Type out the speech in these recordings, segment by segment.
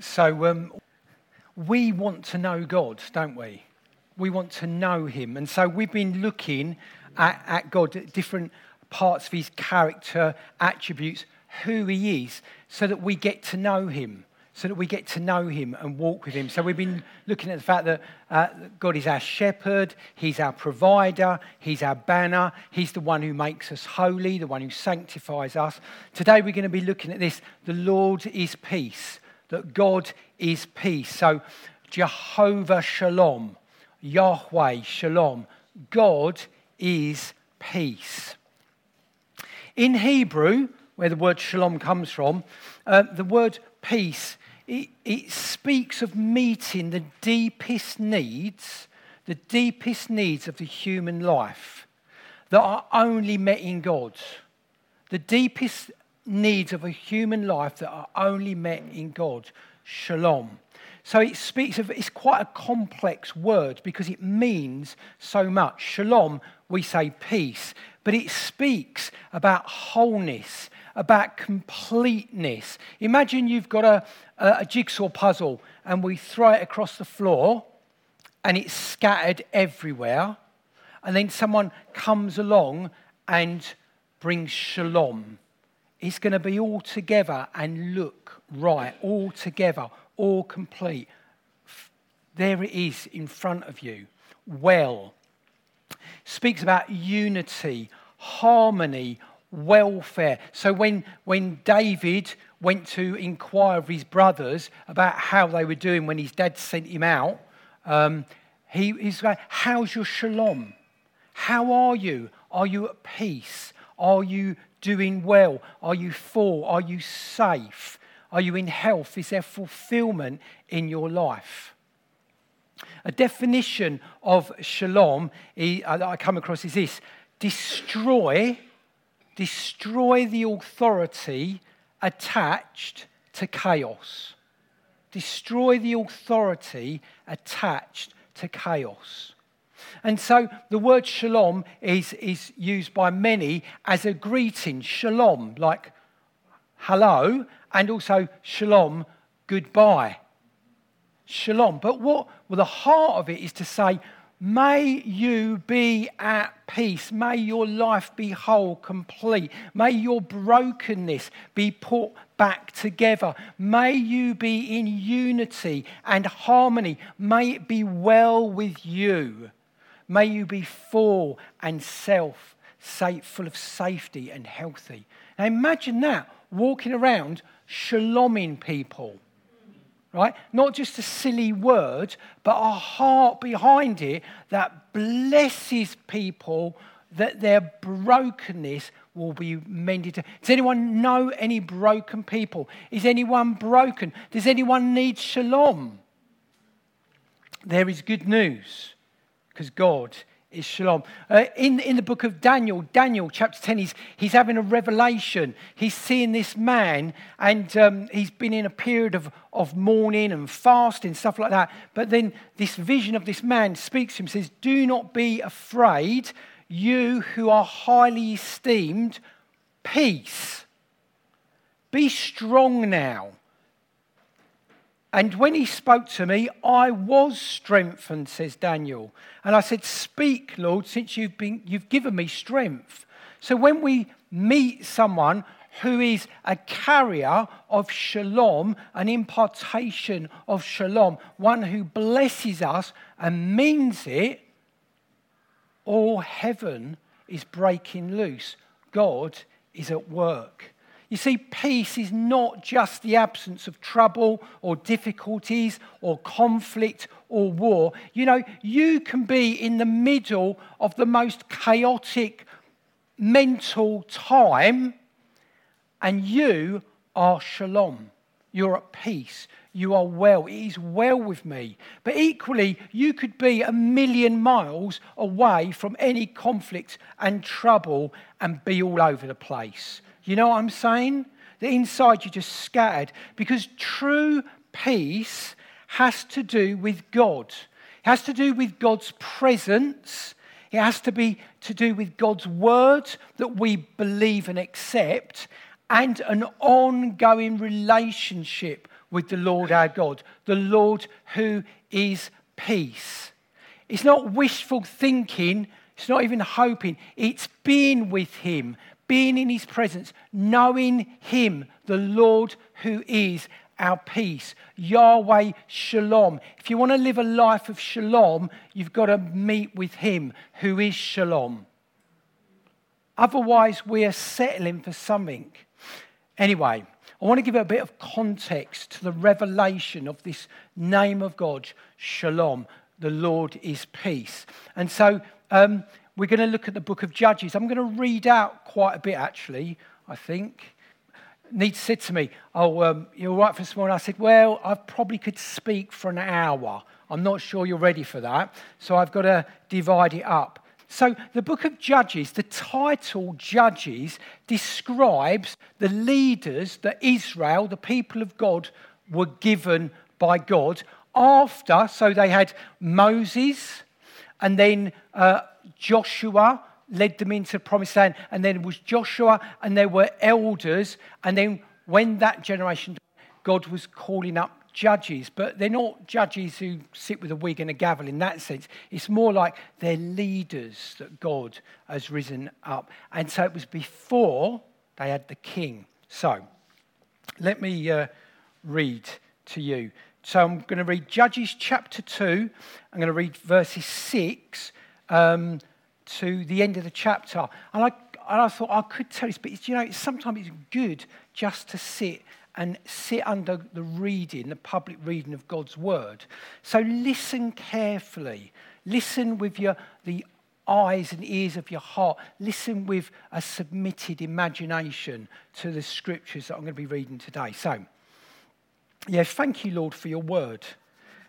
So um, we want to know God, don't we? We want to know Him. And so we've been looking at, at God, at different parts of His character, attributes, who He is, so that we get to know Him so that we get to know him and walk with him. So we've been looking at the fact that uh, God is our shepherd, he's our provider, he's our banner, he's the one who makes us holy, the one who sanctifies us. Today we're going to be looking at this the Lord is peace, that God is peace. So Jehovah Shalom, Yahweh Shalom, God is peace. In Hebrew, where the word shalom comes from, uh, the word peace it, it speaks of meeting the deepest needs, the deepest needs of the human life that are only met in God. The deepest needs of a human life that are only met in God. Shalom. So it speaks of, it's quite a complex word because it means so much. Shalom, we say peace, but it speaks about wholeness, about completeness. Imagine you've got a, a, jigsaw puzzle and we throw it across the floor and it's scattered everywhere. And then someone comes along and brings shalom. It's going to be all together and look right, all together, all complete. There it is in front of you. Well, speaks about unity, harmony, welfare. So when, when David went to inquire of his brothers about how they were doing when his dad sent him out, um, he, he's like, How's your shalom? How are you? Are you at peace? Are you doing well? Are you full? Are you safe? Are you in health? Is there fulfillment in your life? A definition of shalom uh, that I come across is this destroy destroy the authority attached to chaos. Destroy the authority attached to chaos. And so the word shalom is, is used by many as a greeting, shalom, like hello, and also shalom, goodbye. Shalom. But what well, the heart of it is to say, May you be at peace. May your life be whole, complete. May your brokenness be put back together. May you be in unity and harmony. May it be well with you. May you be full and self, safe, full of safety and healthy. Now imagine that walking around shaloming people right? Not just a silly word, but a heart behind it that blesses people that their brokenness will be mended. Does anyone know any broken people? Is anyone broken? Does anyone need shalom? There is good news because God is shalom. Uh, in, in the book of Daniel, Daniel chapter 10, he's, he's having a revelation. He's seeing this man, and um, he's been in a period of, of mourning and fasting, stuff like that. But then this vision of this man speaks to him, says, Do not be afraid, you who are highly esteemed, peace. Be strong now. And when he spoke to me, I was strengthened, says Daniel. And I said, Speak, Lord, since you've, been, you've given me strength. So when we meet someone who is a carrier of shalom, an impartation of shalom, one who blesses us and means it, all heaven is breaking loose. God is at work. You see, peace is not just the absence of trouble or difficulties or conflict or war. You know, you can be in the middle of the most chaotic mental time and you are shalom. You're at peace. You are well. It is well with me. But equally, you could be a million miles away from any conflict and trouble and be all over the place. You know what I'm saying? The inside you're just scattered because true peace has to do with God. It has to do with God's presence. It has to be to do with God's word that we believe and accept and an ongoing relationship with the Lord our God, the Lord who is peace. It's not wishful thinking, it's not even hoping, it's being with Him, being in His presence, knowing Him, the Lord who is our peace. Yahweh Shalom. If you want to live a life of shalom, you've got to meet with Him who is Shalom. Otherwise, we are settling for something. Anyway, I want to give a bit of context to the revelation of this name of God, Shalom. The Lord is peace. And so um, we're going to look at the book of Judges. I'm going to read out quite a bit, actually, I think. Neat said to me, Oh, um, you're right for this morning? I said, Well, I probably could speak for an hour. I'm not sure you're ready for that. So I've got to divide it up. So, the book of Judges, the title Judges, describes the leaders that Israel, the people of God, were given by God after. So, they had Moses, and then uh, Joshua led them into the promised land, and then it was Joshua, and there were elders, and then when that generation, God was calling up judges, but they're not judges who sit with a wig and a gavel in that sense. It's more like they're leaders that God has risen up. And so it was before they had the king. So let me uh, read to you. So I'm going to read Judges chapter 2. I'm going to read verses 6 um, to the end of the chapter. And I, and I thought I could tell this, but you know, sometimes it's good just to sit and sit under the reading, the public reading of God's word. So listen carefully. Listen with your, the eyes and ears of your heart. Listen with a submitted imagination to the scriptures that I'm going to be reading today. So, yeah, thank you, Lord, for your word.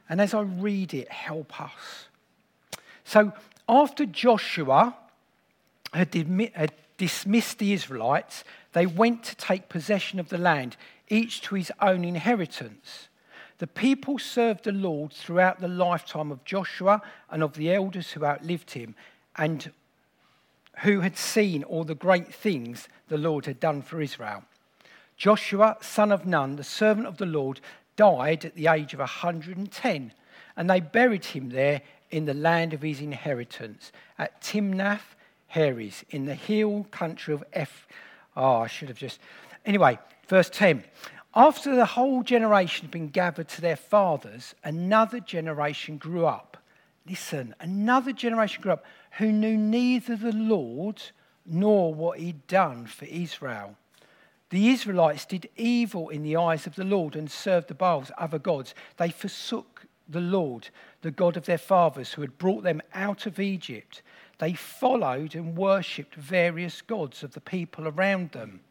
And as I read it, help us. So, after Joshua had, had dismissed the Israelites, they went to take possession of the land each to his own inheritance. The people served the Lord throughout the lifetime of Joshua and of the elders who outlived him and who had seen all the great things the Lord had done for Israel. Joshua, son of Nun, the servant of the Lord, died at the age of 110, and they buried him there in the land of his inheritance at Timnath Heres in the hill country of Eph. Oh, I should have just. Anyway, Verse 10 After the whole generation had been gathered to their fathers, another generation grew up. Listen, another generation grew up who knew neither the Lord nor what he'd done for Israel. The Israelites did evil in the eyes of the Lord and served the Baals, other gods. They forsook the Lord, the God of their fathers, who had brought them out of Egypt. They followed and worshipped various gods of the people around them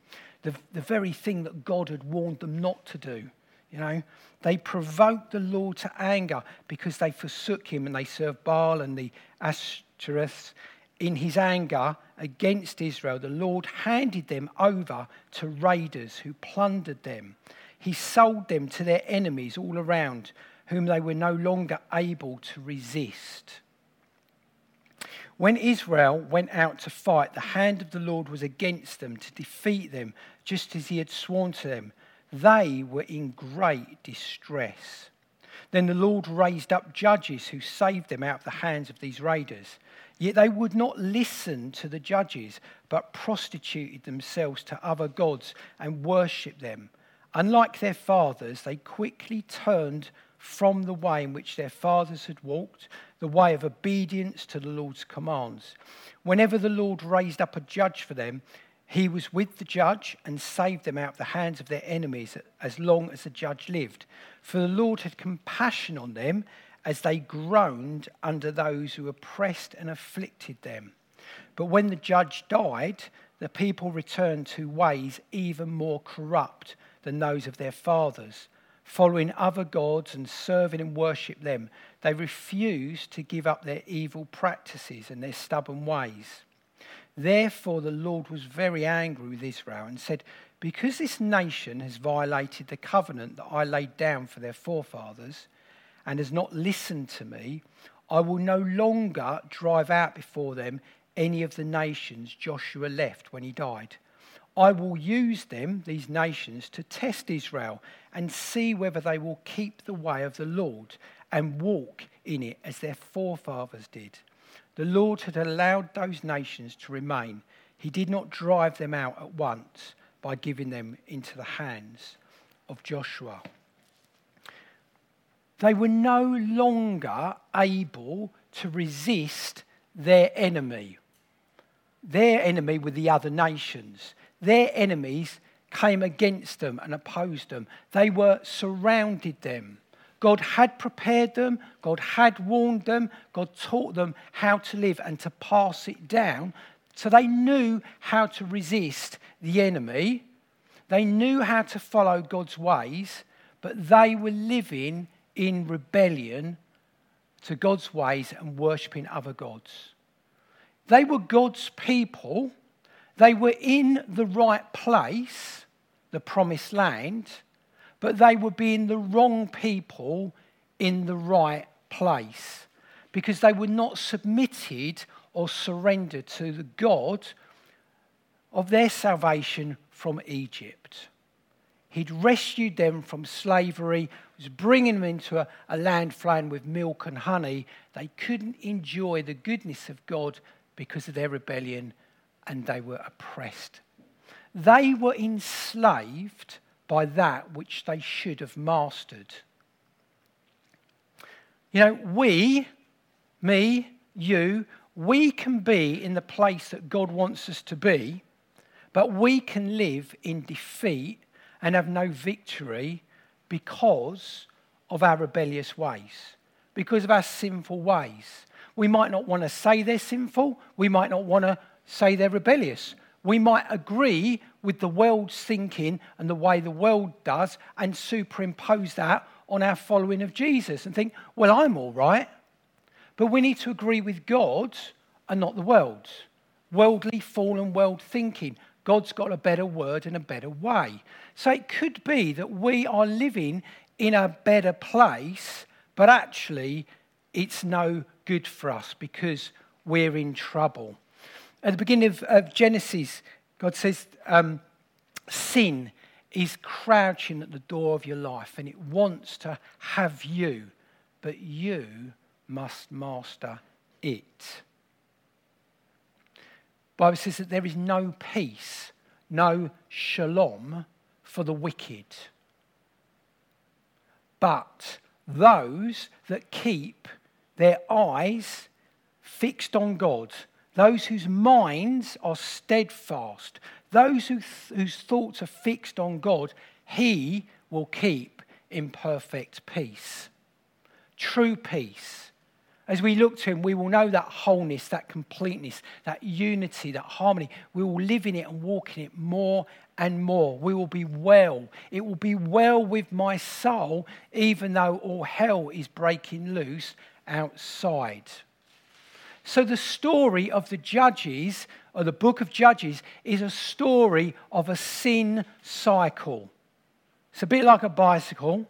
the, the very thing that God had warned them not to do. You know, they provoked the Lord to anger because they forsook him and they served Baal and the Ashtoreths. In his anger against Israel, the Lord handed them over to raiders who plundered them. He sold them to their enemies all around, whom they were no longer able to resist. When Israel went out to fight, the hand of the Lord was against them to defeat them, just as he had sworn to them. They were in great distress. Then the Lord raised up judges who saved them out of the hands of these raiders. Yet they would not listen to the judges, but prostituted themselves to other gods and worshipped them. Unlike their fathers, they quickly turned from the way in which their fathers had walked, the way of obedience to the Lord's commands. Whenever the Lord raised up a judge for them, he was with the judge and saved them out of the hands of their enemies as long as the judge lived. For the Lord had compassion on them as they groaned under those who oppressed and afflicted them. But when the judge died, the people returned to ways even more corrupt than those of their fathers following other gods and serving and worship them. They refused to give up their evil practices and their stubborn ways. Therefore, the Lord was very angry with Israel and said, Because this nation has violated the covenant that I laid down for their forefathers and has not listened to me, I will no longer drive out before them any of the nations Joshua left when he died. I will use them, these nations, to test Israel and see whether they will keep the way of the Lord and walk in it as their forefathers did. The Lord had allowed those nations to remain. He did not drive them out at once by giving them into the hands of Joshua. They were no longer able to resist their enemy. Their enemy were the other nations. Their enemies came against them and opposed them. They were surrounded them. God had prepared them, God had warned them, God taught them how to live and to pass it down. So they knew how to resist the enemy. They knew how to follow God's ways, but they were living in rebellion to God's ways and worshipping other gods. They were God's people. They were in the right place, the promised land, but they were being the wrong people in the right place because they were not submitted or surrendered to the God of their salvation from Egypt. He'd rescued them from slavery, was bringing them into a, a, land flowing with milk and honey. They couldn't enjoy the goodness of God because of their rebellion and they were oppressed. They were enslaved by that which they should have mastered. You know, we, me, you, we can be in the place that God wants us to be, but we can live in defeat and have no victory because of our rebellious ways, because of our sinful ways. We might not want to say they're sinful. We might not want to say they're rebellious. We might agree with the world's thinking and the way the world does and superimpose that on our following of Jesus and think, well, I'm all right. But we need to agree with God and not the world. Worldly, fallen world thinking. God's got a better word and a better way. So it could be that we are living in a better place, but actually it's no good for us because we're in trouble. At the beginning of, of Genesis, God says, um, Sin is crouching at the door of your life and it wants to have you, but you must master it. Bible says that there is no peace, no shalom for the wicked. But those that keep their eyes fixed on God, those whose minds are steadfast, those who th- whose thoughts are fixed on God, He will keep in perfect peace. True peace. As we look to Him, we will know that wholeness, that completeness, that unity, that harmony. We will live in it and walk in it more and more. We will be well. It will be well with my soul, even though all hell is breaking loose outside. So, the story of the Judges, or the book of Judges, is a story of a sin cycle. It's a bit like a bicycle,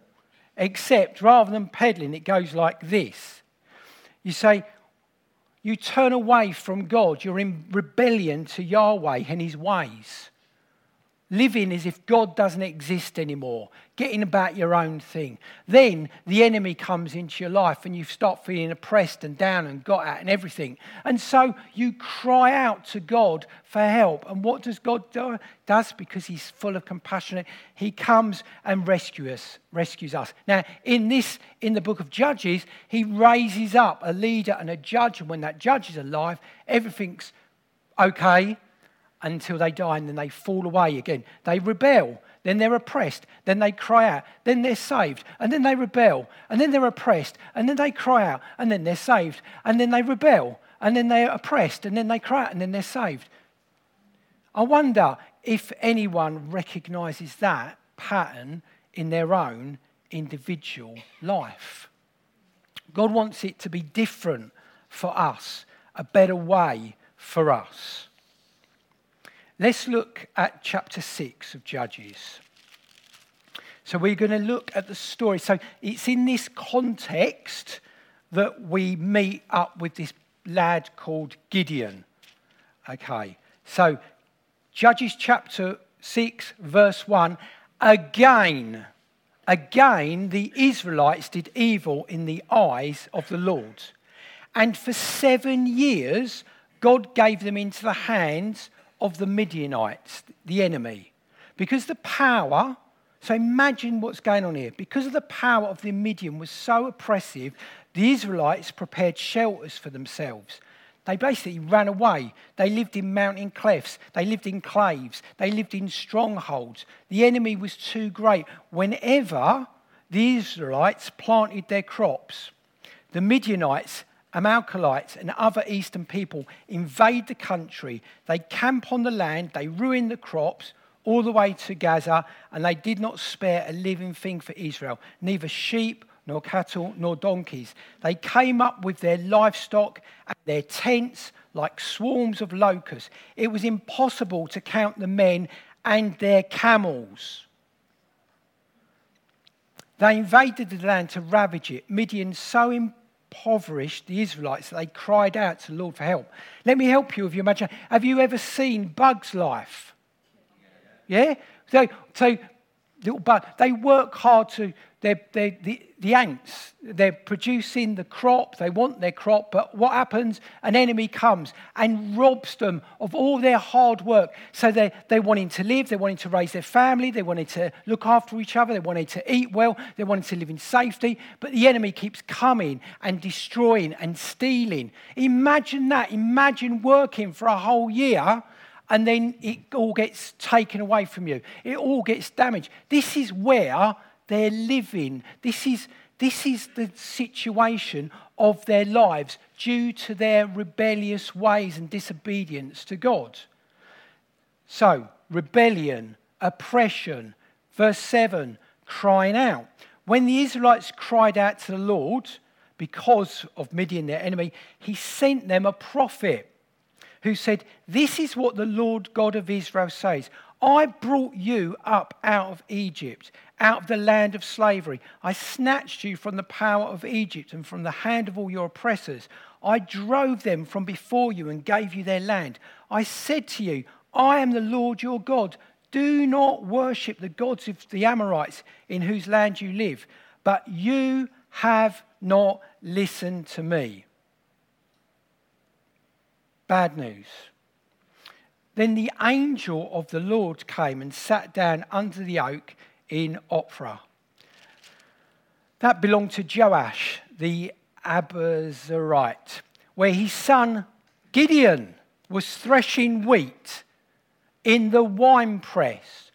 except rather than pedaling, it goes like this. You say, you turn away from God, you're in rebellion to Yahweh and his ways living as if God doesn't exist anymore, getting about your own thing. Then the enemy comes into your life and you start feeling oppressed and down and got at and everything. And so you cry out to God for help. And what does God do? Does because he's full of compassion. He comes and rescues us, rescues us. Now, in this, in the book of Judges, he raises up a leader and a judge. And when that judge is alive, everything's okay until they die and then they fall away again. They rebel, then they're oppressed, then they cry out, then they're saved, and then they rebel, and then they're oppressed, and then they cry out, and then they're saved, and then they rebel, and then they're oppressed, and then they cry out, and then they're saved. I wonder if anyone recognizes that pattern in their own individual life. God wants it to be different for us, a better way for us. Let's look at chapter 6 of Judges. So we're going to look at the story. So it's in this context that we meet up with this lad called Gideon. Okay, so Judges chapter 6, verse 1 again, again, the Israelites did evil in the eyes of the Lord. And for seven years, God gave them into the hands of the Midianites, the enemy. Because the power, so imagine what's going on here. Because of the power of the Midian was so oppressive, the Israelites prepared shelters for themselves. They basically ran away. They lived in mountain clefts. They lived in caves. They lived in strongholds. The enemy was too great. Whenever the Israelites planted their crops, the Midianites, Amalekites, and other eastern people invade the country. They camp on the land. They ruin the crops all the way to Gaza, and they did not spare a living thing for Israel, neither sheep nor cattle, nor donkeys. They came up with their livestock and their tents like swarms of locusts. It was impossible to count the men and their camels. They invaded the land to ravage it. Midian so impoverished the Israelites. They cried out to the Lord for help. Let me help you if you imagine. Have you ever seen Bug's Life? Yeah? So, so little they work hard to they're, they're, the, the ants, they're producing the crop, they want their crop, but what happens? An enemy comes and robs them of all their hard work. So they, they're wanting to live, they're wanting to raise their family, they wanting to look after each other, they wanting to eat well, they wanting to live in safety, but the enemy keeps coming and destroying and stealing. Imagine that. Imagine working for a whole year and then it all gets taken away from you. It all gets damaged. This is where they're living. This is, this is the situation of their lives due to their rebellious ways and disobedience to God. So, rebellion, oppression. Verse 7, crying out. When the Israelites cried out to the Lord because of Midian, their enemy, he sent them a prophet who said, This is what the Lord God of Israel says I brought you up out of Egypt, out of the land of slavery. I snatched you from the power of Egypt and from the hand of all your oppressors. I drove them from before you and gave you their land. I said to you, I am the Lord your God. Do not worship the gods of the Amorites in whose land you live. But you have not listened to me. Bad news. Then the angel of the Lord came and sat down under the oak in Ophrah. That belonged to Joash, the Abiezrite, where his son Gideon was threshing wheat in the winepress.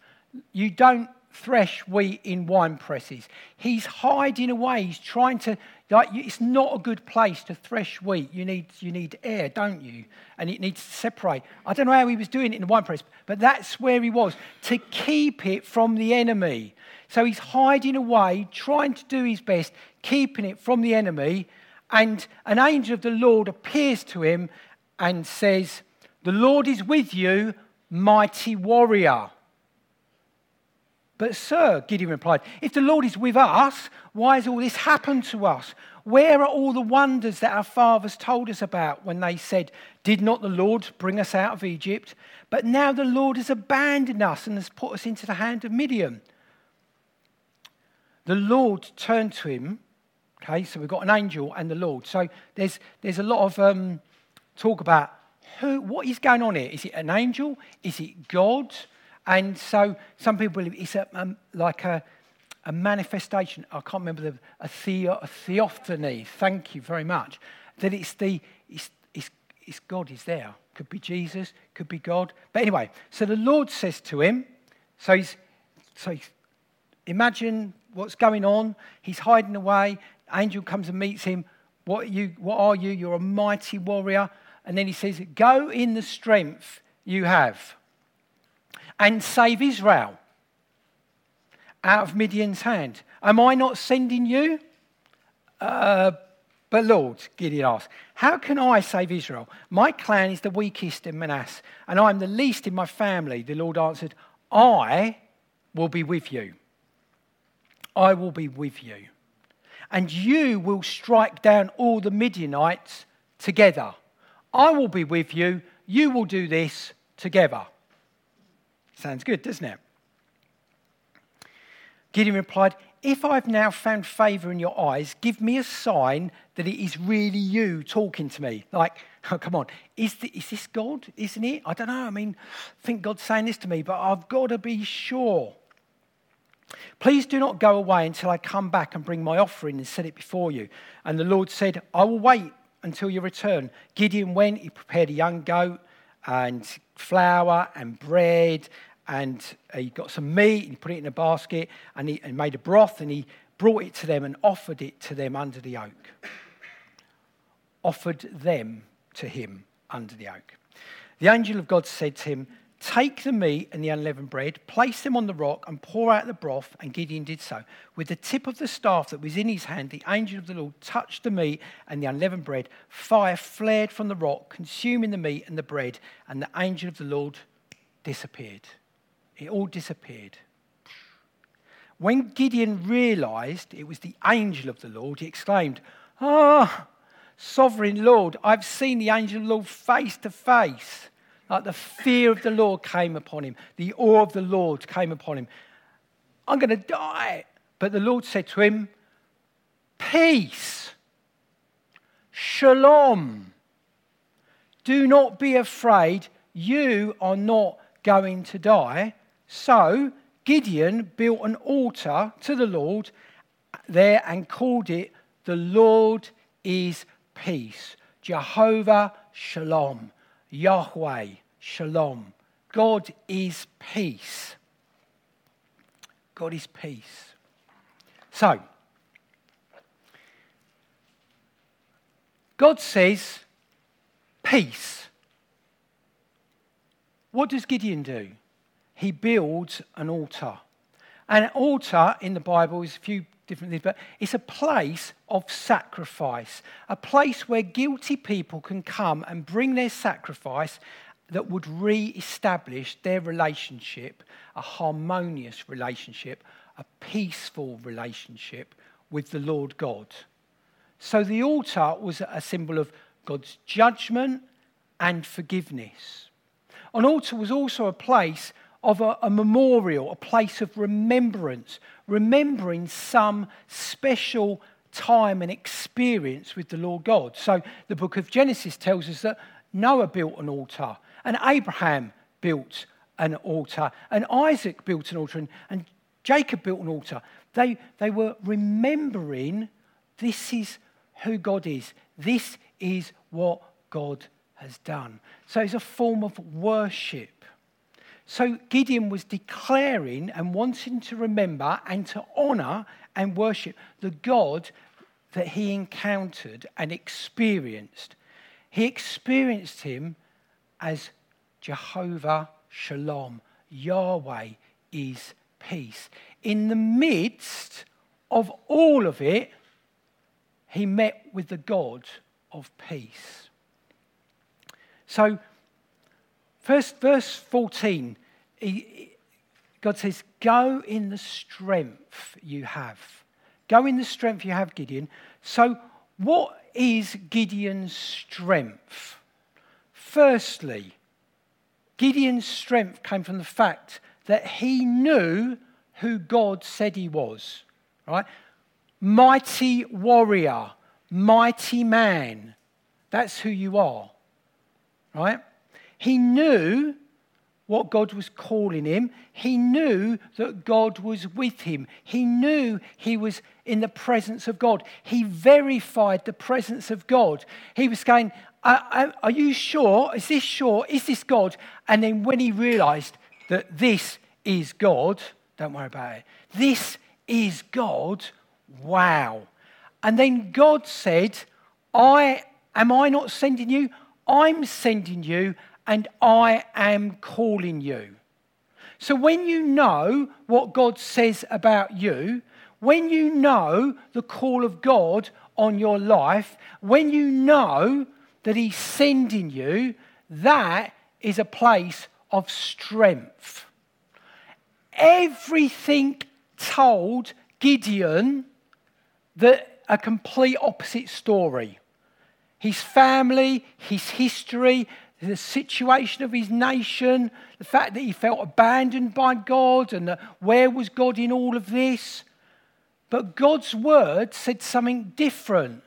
You don't thresh wheat in wine presses. He's hiding away. He's trying to, like, it's not a good place to thresh wheat. You need, you need air, don't you? And it needs to separate. I don't know how he was doing it in the wine press, but that's where he was to keep it from the enemy. So he's hiding away, trying to do his best, keeping it from the enemy. And an angel of the Lord appears to him and says, The Lord is with you, mighty warrior. But, sir, Gideon replied, if the Lord is with us, why has all this happened to us? Where are all the wonders that our fathers told us about when they said, Did not the Lord bring us out of Egypt? But now the Lord has abandoned us and has put us into the hand of Midian. The Lord turned to him. Okay, so we've got an angel and the Lord. So there's, there's a lot of um, talk about who, what is going on here. Is it an angel? Is it God? And so some people believe it's a, um, like a, a manifestation. I can't remember the a, theo, a theophany. Thank you very much. That it's the it's, it's, it's God is there. Could be Jesus. Could be God. But anyway, so the Lord says to him. So he's so he's, imagine what's going on. He's hiding away. Angel comes and meets him. What are you? What are you? You're a mighty warrior. And then he says, "Go in the strength you have." And save Israel out of Midian's hand. Am I not sending you? Uh, but Lord, Gideon asked, How can I save Israel? My clan is the weakest in Manasseh, and I am the least in my family. The Lord answered, I will be with you. I will be with you. And you will strike down all the Midianites together. I will be with you. You will do this together. Sounds good, doesn't it? Gideon replied, If I've now found favor in your eyes, give me a sign that it is really you talking to me. Like, oh, come on, is, the, is this God? Isn't it? I don't know. I mean, I think God's saying this to me, but I've got to be sure. Please do not go away until I come back and bring my offering and set it before you. And the Lord said, I will wait until you return. Gideon went, he prepared a young goat and flour and bread, and he got some meat and he put it in a basket and he and made a broth and he brought it to them and offered it to them under the oak. offered them to him under the oak. The angel of God said to him, Take the meat and the unleavened bread, place them on the rock, and pour out the broth. And Gideon did so. With the tip of the staff that was in his hand, the angel of the Lord touched the meat and the unleavened bread. Fire flared from the rock, consuming the meat and the bread, and the angel of the Lord disappeared. It all disappeared. When Gideon realized it was the angel of the Lord, he exclaimed, Ah, sovereign Lord, I've seen the angel of the Lord face to face. Like the fear of the Lord came upon him, the awe of the Lord came upon him. I'm going to die. But the Lord said to him, Peace, shalom. Do not be afraid. You are not going to die. So Gideon built an altar to the Lord there and called it, The Lord is Peace. Jehovah Shalom. Yahweh, Shalom. God is peace. God is peace. So, God says, peace. What does Gideon do? He builds an altar. An altar in the Bible is a few different things, but it's a place of sacrifice, a place where guilty people can come and bring their sacrifice that would re establish their relationship, a harmonious relationship, a peaceful relationship with the Lord God. So the altar was a symbol of God's judgment and forgiveness. An altar was also a place of a, a, memorial, a place of remembrance, remembering some special time and experience with the Lord God. So the book of Genesis tells us that Noah built an altar, and Abraham built an altar, and Isaac built an altar, and, and Jacob built an altar. They, they were remembering this is who God is, this is what God has done. So it's a form of worship. So Gideon was declaring and wanting to remember and to honor and worship the God that he encountered and experienced. He experienced him as Jehovah Shalom. Yahweh is peace. In the midst of all of it, he met with the God of peace. So, first, verse 14 he, God says, Go in the strength you have. Go in the strength you have, Gideon. So, what is Gideon's strength? Firstly, Gideon's strength came from the fact that he knew who God said he was. Right? Mighty warrior, mighty man. That's who you are. Right? He knew what God was calling him. He knew that God was with him. He knew he was in the presence of God. He verified the presence of God. He was going, Are, you sure? Is this sure? Is this God? And then when he realized that this is God, don't worry about it. This is God. Wow. And then God said, I am I not sending you? I'm sending you and I am calling you. So when you know what God says about you, when you know the call of God on your life, when you know that He's sending you, that is a place of strength. Everything told Gideon that a complete opposite story. His family, his history, the situation of his nation, the fact that he felt abandoned by God, and where was God in all of this? But God's word said something different.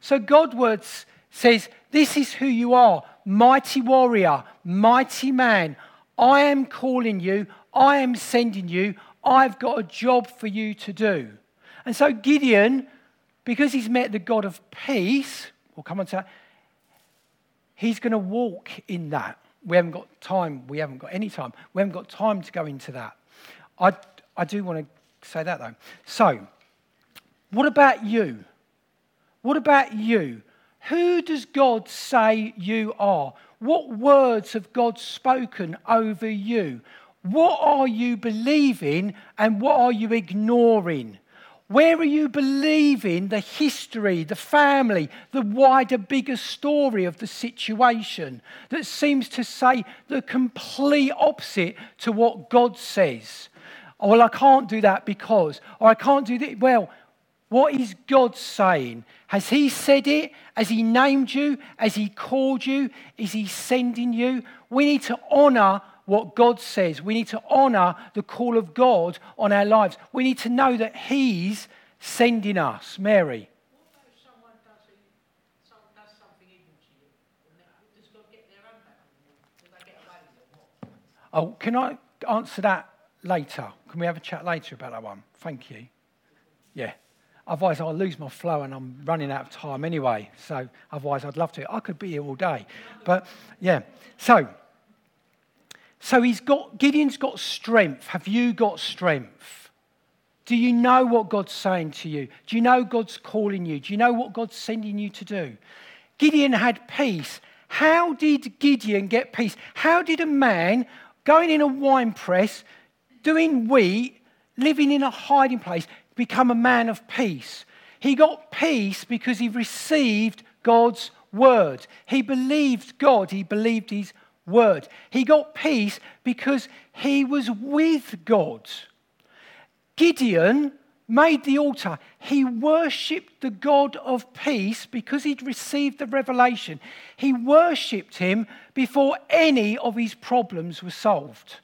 So God's word says, This is who you are, mighty warrior, mighty man. I am calling you, I am sending you, I've got a job for you to do. And so Gideon, because he's met the God of peace, we'll come on to that, he's going to walk in that. We haven't got time, we haven't got any time. We haven't got time to go into that. I, I do want to say that though. So, what about you? What about you? Who does God say you are? What words have God spoken over you? What are you believing and what are you ignoring? Where are you believing the history, the family, the wider, bigger story of the situation that seems to say the complete opposite to what God says? Oh, well, I can't do that because, or I can't do that. Well, what is God saying? Has He said it? Has He named you? Has He called you? Is He sending you? We need to honor what God says. We need to honor the call of God on our lives. We need to know that He's sending us. Mary. Oh, can I answer that later? Can we have a chat later about that one? Thank you. Yeah. Otherwise, I'll lose my flow and I'm running out of time anyway. So, otherwise, I'd love to. I could be here all day. But, yeah. So, so he's got, Gideon's got strength. Have you got strength? Do you know what God's saying to you? Do you know God's calling you? Do you know what God's sending you to do? Gideon had peace. How did Gideon get peace? How did a man going in a wine press, doing wheat, living in a hiding place, become a man of peace. He got peace because he received God's word. He believed God, he believed his word. He got peace because he was with God. Gideon made the altar. He worshipped the God of peace because he'd received the revelation. He worshipped him before any of his problems were solved.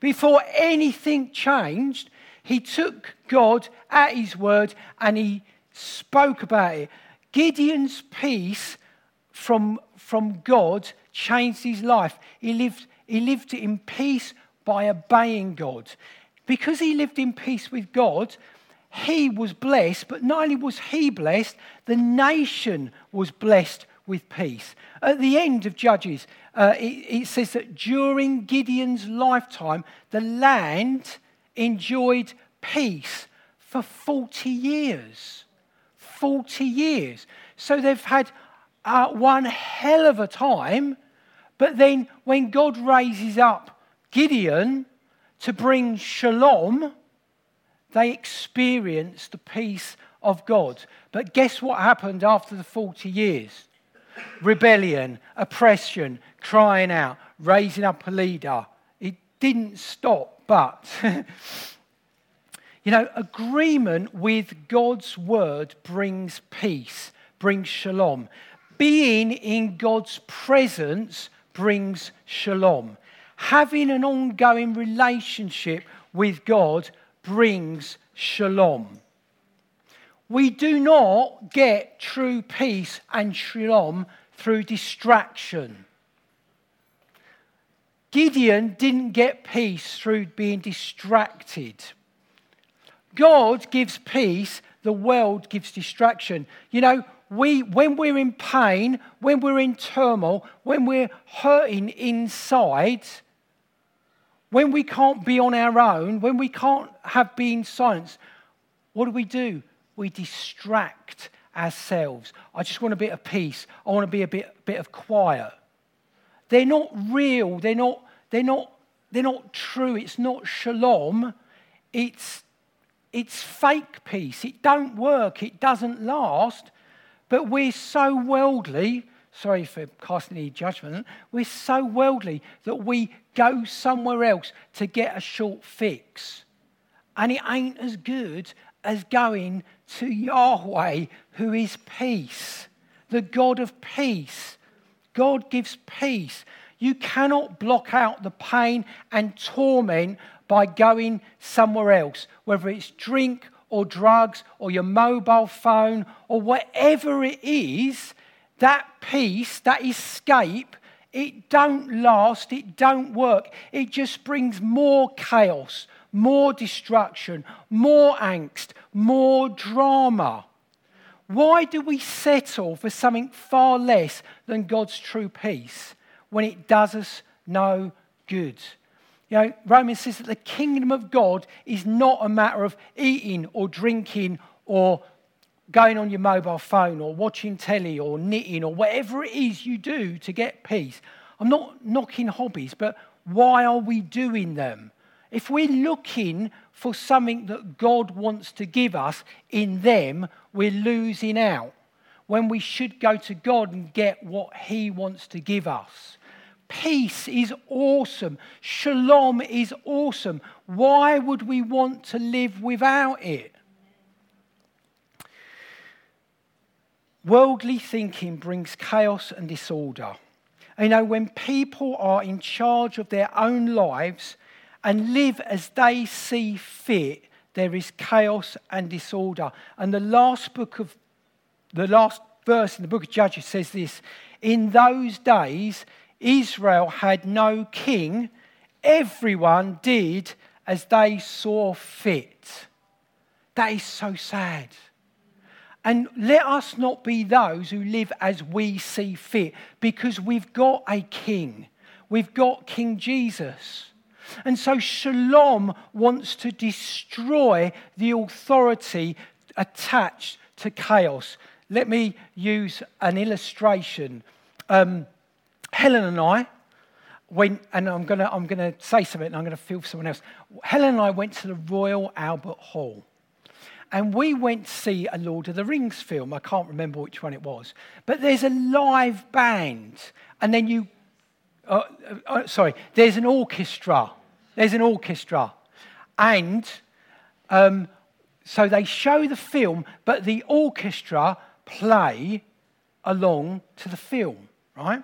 Before anything changed, he took God at his word and he spoke about it. Gideon's peace from, from God changed his life. He lived, he lived in peace by obeying God. Because he lived in peace with God, he was blessed, but not only was he blessed, the nation was blessed with peace. At the end of Judges, uh, it, it says that during Gideon's lifetime, the land enjoyed peace for 40 years. 40 years. So they've had uh, one hell of a time, but then when God raises up Gideon to bring shalom, they experience the peace of God. But guess what happened after the 40 years? Rebellion, oppression, crying out, raising up a leader. It didn't stop, but You know, agreement with God's word brings peace, brings shalom. Being in God's presence brings shalom. Having an ongoing relationship with God brings shalom. We do not get true peace and shalom through distraction. Gideon didn't get peace through being distracted. God gives peace, the world gives distraction. You know, we, when we're in pain, when we're in turmoil, when we're hurting inside, when we can't be on our own, when we can't have been silence, what do we do? We distract ourselves. I just want a bit of peace. I want to be a bit, bit of quiet. They're not real. They're not, they're not, they're not true. It's not shalom. It's it's fake peace. It don't work. It doesn't last. But we're so worldly, sorry for casting any judgment, we're so worldly that we go somewhere else to get a short fix. And it ain't as good as going to Yahweh, who is peace, the God of peace. God gives peace. You cannot block out the pain and torment by going somewhere else, whether it's drink or drugs or your mobile phone or whatever it is. That peace, that escape, it don't last, it don't work. It just brings more chaos, more destruction, more angst, more drama. Why do we settle for something far less than God's true peace when it does us no good? You know, Romans says that the kingdom of God is not a matter of eating or drinking or going on your mobile phone or watching telly or knitting or whatever it is you do to get peace. I'm not knocking hobbies, but why are we doing them? If we're looking for something that God wants to give us in them, we're losing out. When we should go to God and get what He wants to give us. Peace is awesome. Shalom is awesome. Why would we want to live without it? Worldly thinking brings chaos and disorder. You know, when people are in charge of their own lives and live as they see fit, there is chaos and disorder. And the last book of the last verse in the book of Judges says this In those days, Israel had no king, everyone did as they saw fit. That is so sad. And let us not be those who live as we see fit because we've got a king. We've got King Jesus. And so Shalom wants to destroy the authority attached to chaos. Let me use an illustration. Um, Helen and I went, and I'm going to I'm gonna say something and I'm going to feel for someone else. Helen and I went to the Royal Albert Hall. And we went to see a Lord of the Rings film. I can't remember which one it was. But there's a live band. And then you, uh, uh, sorry, there's an orchestra. There's an orchestra. And um, so they show the film, but the orchestra play along to the film, right?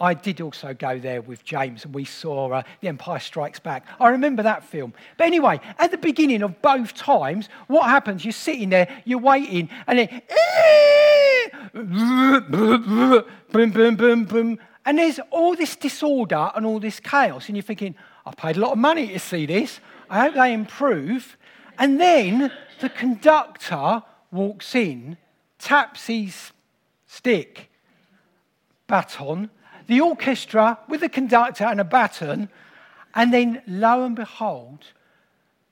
I did also go there with James and we saw uh, The Empire Strikes Back. I remember that film. But anyway, at the beginning of both times, what happens? You're sitting there, you're waiting, and then boom, boom, boom, boom. And there's all this disorder and all this chaos. And you're thinking, I paid a lot of money to see this. I hope they improve. And then the conductor walks in, taps his stick, baton, the orchestra with the conductor and a baton, and then lo and behold,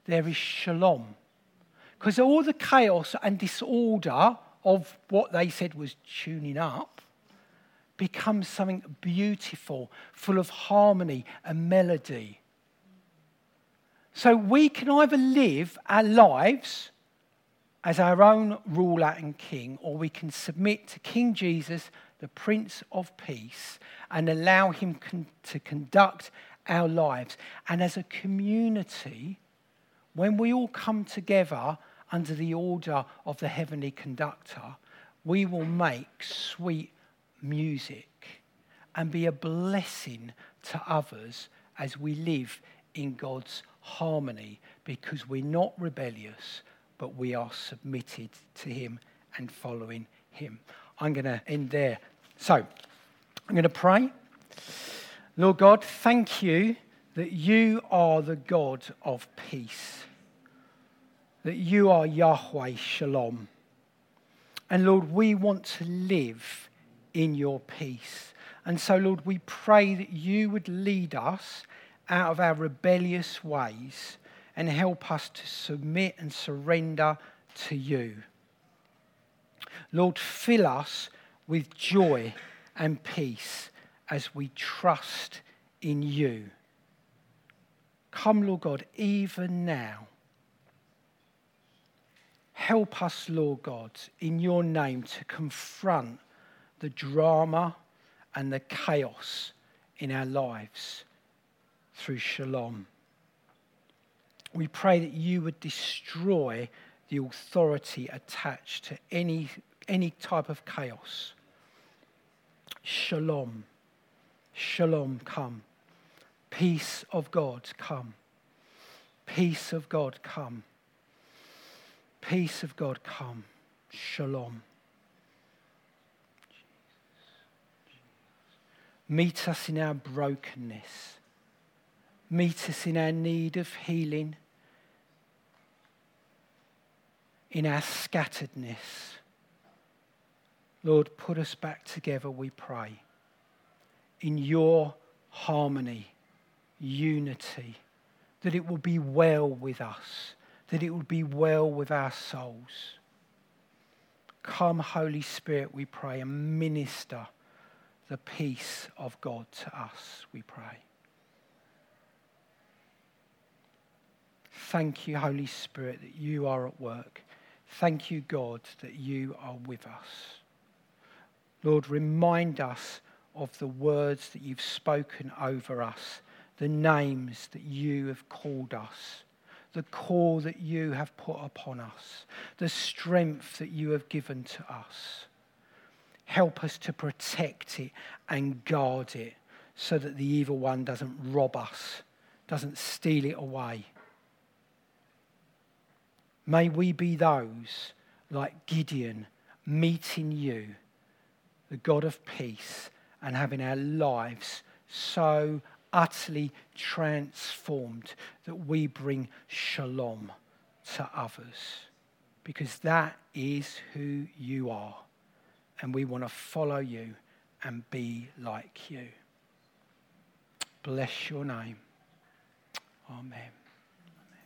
there is shalom. Because all the chaos and disorder of what they said was tuning up becomes something beautiful, full of harmony and melody. So we can either live our lives as our own ruler and king, or we can submit to King Jesus, the Prince of Peace, and allow him con- to conduct our lives. And as a community, when we all come together under the order of the heavenly conductor, we will make sweet music and be a blessing to others as we live in God's harmony because we're not rebellious, but we are submitted to Him and following Him. I'm going to end there. So, I'm going to pray. Lord God, thank you that you are the God of peace, that you are Yahweh Shalom. And Lord, we want to live in your peace. And so, Lord, we pray that you would lead us out of our rebellious ways and help us to submit and surrender to you. Lord, fill us with joy and peace as we trust in you. Come, Lord God, even now. Help us, Lord God, in your name to confront the drama and the chaos in our lives through shalom. We pray that you would destroy the authority attached to any, any type of chaos. Shalom. Shalom, come. Peace of God, come. Peace of God, come. Peace of God, come. Shalom. Meet us in our brokenness. Meet us in our need of healing, in our scatteredness. Lord, put us back together, we pray, in your harmony, unity, that it will be well with us, that it will be well with our souls. Come, Holy Spirit, we pray, and minister the peace of God to us, we pray. Thank you, Holy Spirit, that you are at work. Thank you, God, that you are with us. Lord, remind us of the words that you've spoken over us, the names that you have called us, the call that you have put upon us, the strength that you have given to us. Help us to protect it and guard it so that the evil one doesn't rob us, doesn't steal it away. May we be those like Gideon meeting you, the God of peace, and having our lives so utterly transformed that we bring shalom to others. Because that is who you are and we want to follow you and be like you. Bless your name. Amen.